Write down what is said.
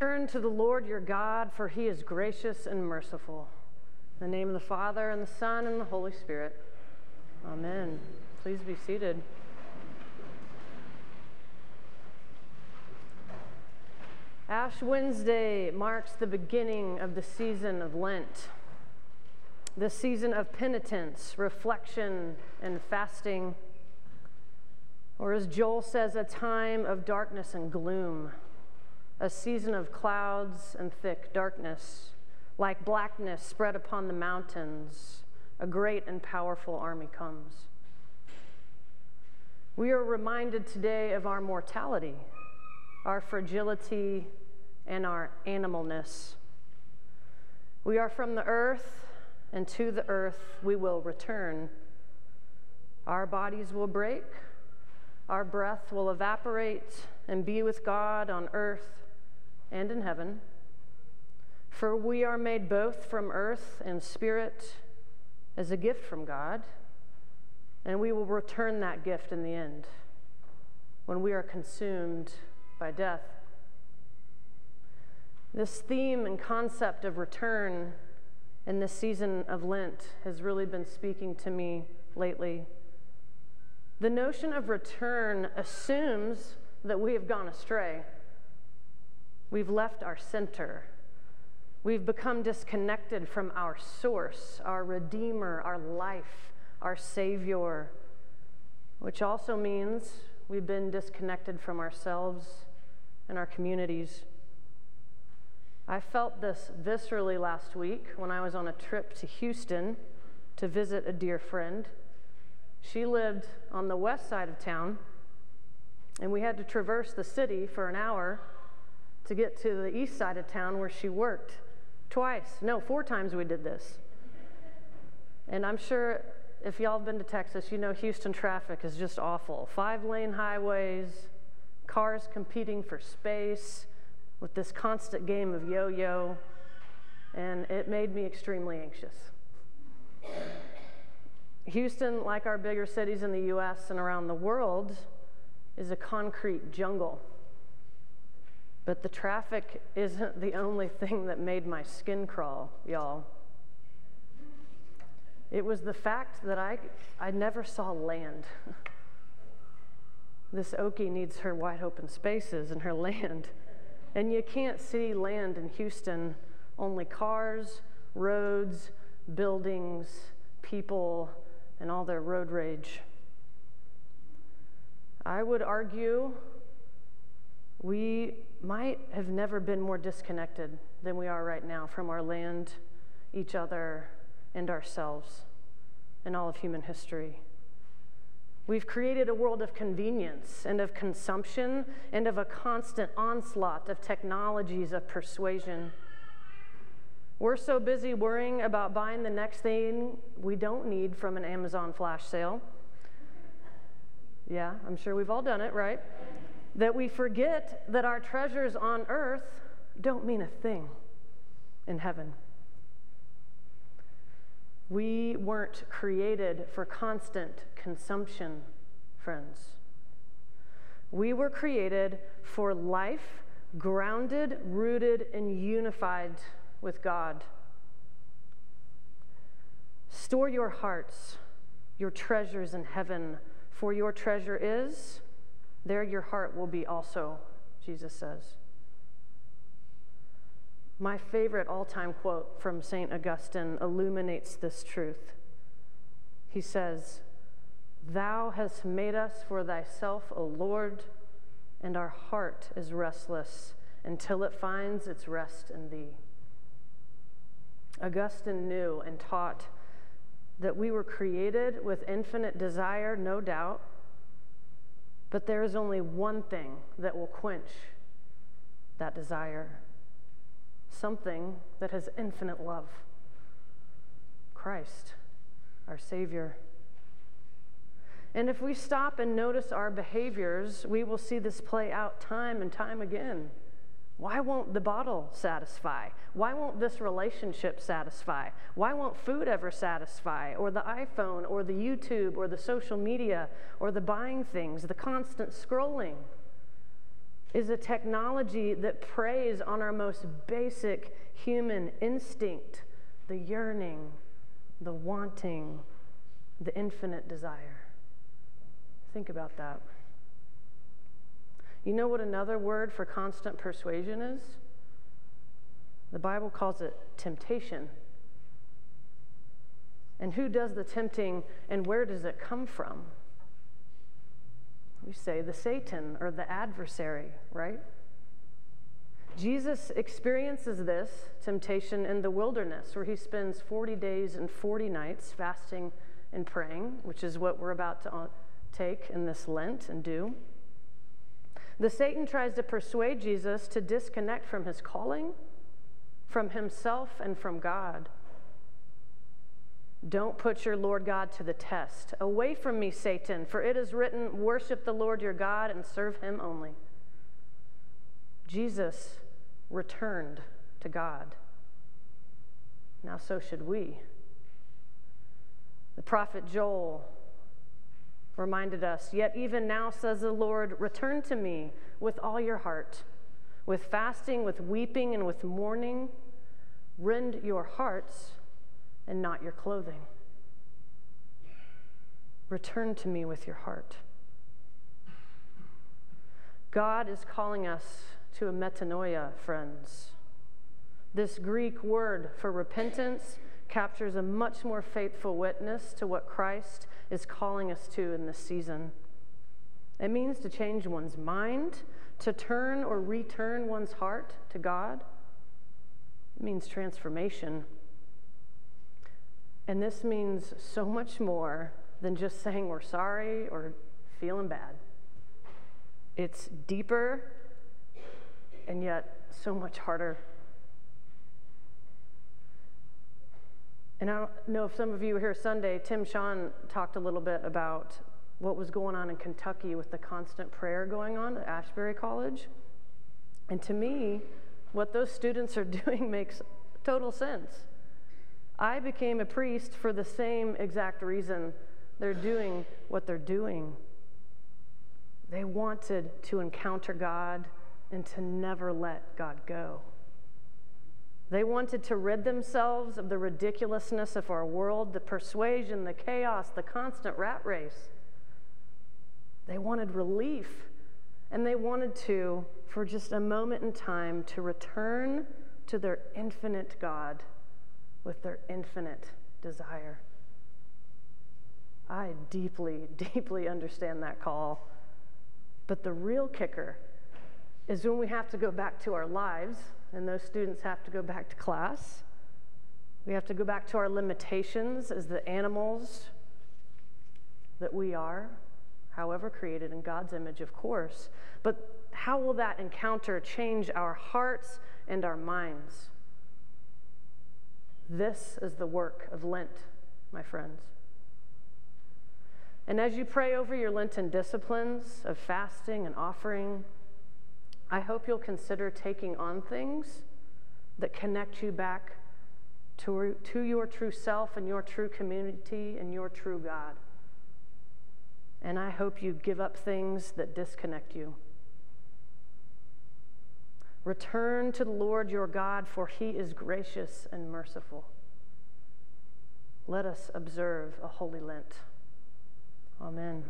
Turn to the Lord your God, for he is gracious and merciful. In the name of the Father, and the Son, and the Holy Spirit. Amen. Please be seated. Ash Wednesday marks the beginning of the season of Lent, the season of penitence, reflection, and fasting. Or, as Joel says, a time of darkness and gloom, a season of clouds and thick darkness, like blackness spread upon the mountains, a great and powerful army comes. We are reminded today of our mortality, our fragility, and our animalness. We are from the earth, and to the earth we will return. Our bodies will break our breath will evaporate and be with God on earth and in heaven. For we are made both from earth and spirit as a gift from God, and we will return that gift in the end when we are consumed by death. This theme and concept of return in this season of Lent has really been speaking to me lately. The notion of return assumes that we have gone astray. We've left our center. We've become disconnected from our source, our Redeemer, our life, our Savior, which also means we've been disconnected from ourselves and our communities. I felt this viscerally last week when I was on a trip to Houston to visit a dear friend. She lived on the west side of town, and we had to traverse the city for an hour to get to the east side of town where she worked. Twice, no, four times we did this. And I'm sure if y'all have been to Texas, you know Houston traffic is just awful. Five lane highways, cars competing for space with this constant game of yo yo, and it made me extremely anxious. Houston, like our bigger cities in the US and around the world, is a concrete jungle. But the traffic isn't the only thing that made my skin crawl, y'all. It was the fact that I, I never saw land. this Okie needs her wide open spaces and her land. And you can't see land in Houston, only cars, roads, buildings, people, and all their road rage. I would argue we might have never been more disconnected than we are right now from our land, each other, and ourselves in all of human history. We've created a world of convenience and of consumption and of a constant onslaught of technologies of persuasion. We're so busy worrying about buying the next thing we don't need from an Amazon flash sale. Yeah, I'm sure we've all done it, right? That we forget that our treasures on earth don't mean a thing in heaven. We weren't created for constant consumption, friends. We were created for life, grounded, rooted, and unified with God. Store your hearts, your treasures in heaven, for your treasure is, there your heart will be also, Jesus says. My favorite all time quote from St. Augustine illuminates this truth. He says, Thou hast made us for thyself, O Lord, and our heart is restless until it finds its rest in thee. Augustine knew and taught that we were created with infinite desire, no doubt, but there is only one thing that will quench that desire something that has infinite love Christ, our Savior. And if we stop and notice our behaviors, we will see this play out time and time again. Why won't the bottle satisfy? Why won't this relationship satisfy? Why won't food ever satisfy? Or the iPhone, or the YouTube, or the social media, or the buying things, the constant scrolling? is a technology that preys on our most basic human instinct the yearning, the wanting, the infinite desire. Think about that. You know what another word for constant persuasion is? The Bible calls it temptation. And who does the tempting and where does it come from? We say the Satan or the adversary, right? Jesus experiences this temptation in the wilderness where he spends 40 days and 40 nights fasting and praying, which is what we're about to uh, take in this Lent and do. The Satan tries to persuade Jesus to disconnect from his calling, from himself, and from God. Don't put your Lord God to the test. Away from me, Satan, for it is written, Worship the Lord your God and serve him only. Jesus returned to God. Now, so should we. The prophet Joel reminded us, Yet even now, says the Lord, return to me with all your heart, with fasting, with weeping, and with mourning. Rend your hearts and not your clothing. Return to me with your heart. God is calling us to a metanoia, friends. This Greek word for repentance captures a much more faithful witness to what Christ is calling us to in this season. It means to change one's mind, to turn or return one's heart to God. It means transformation. And this means so much more than just saying we're sorry or feeling bad. It's deeper and yet so much harder. And I don't know if some of you were here Sunday, Tim Sean talked a little bit about what was going on in Kentucky with the constant prayer going on at Asbury College. And to me, what those students are doing makes total sense. I became a priest for the same exact reason they're doing what they're doing. They wanted to encounter God and to never let God go. They wanted to rid themselves of the ridiculousness of our world, the persuasion, the chaos, the constant rat race. They wanted relief, and they wanted to, for just a moment in time, to return to their infinite God with their infinite desire. I deeply, deeply understand that call. But the real kicker is when we have to go back to our lives, and those students have to go back to class. We have to go back to our limitations as the animals that we are, however, created in God's image, of course. But how will that encounter change our hearts and our minds? This is the work of Lent, my friends. And as you pray over your Lenten disciplines of fasting and offering, I hope you'll consider taking on things that connect you back to, to your true self and your true community and your true God. And I hope you give up things that disconnect you. Return to the Lord your God, for he is gracious and merciful. Let us observe a holy Lent. Amen.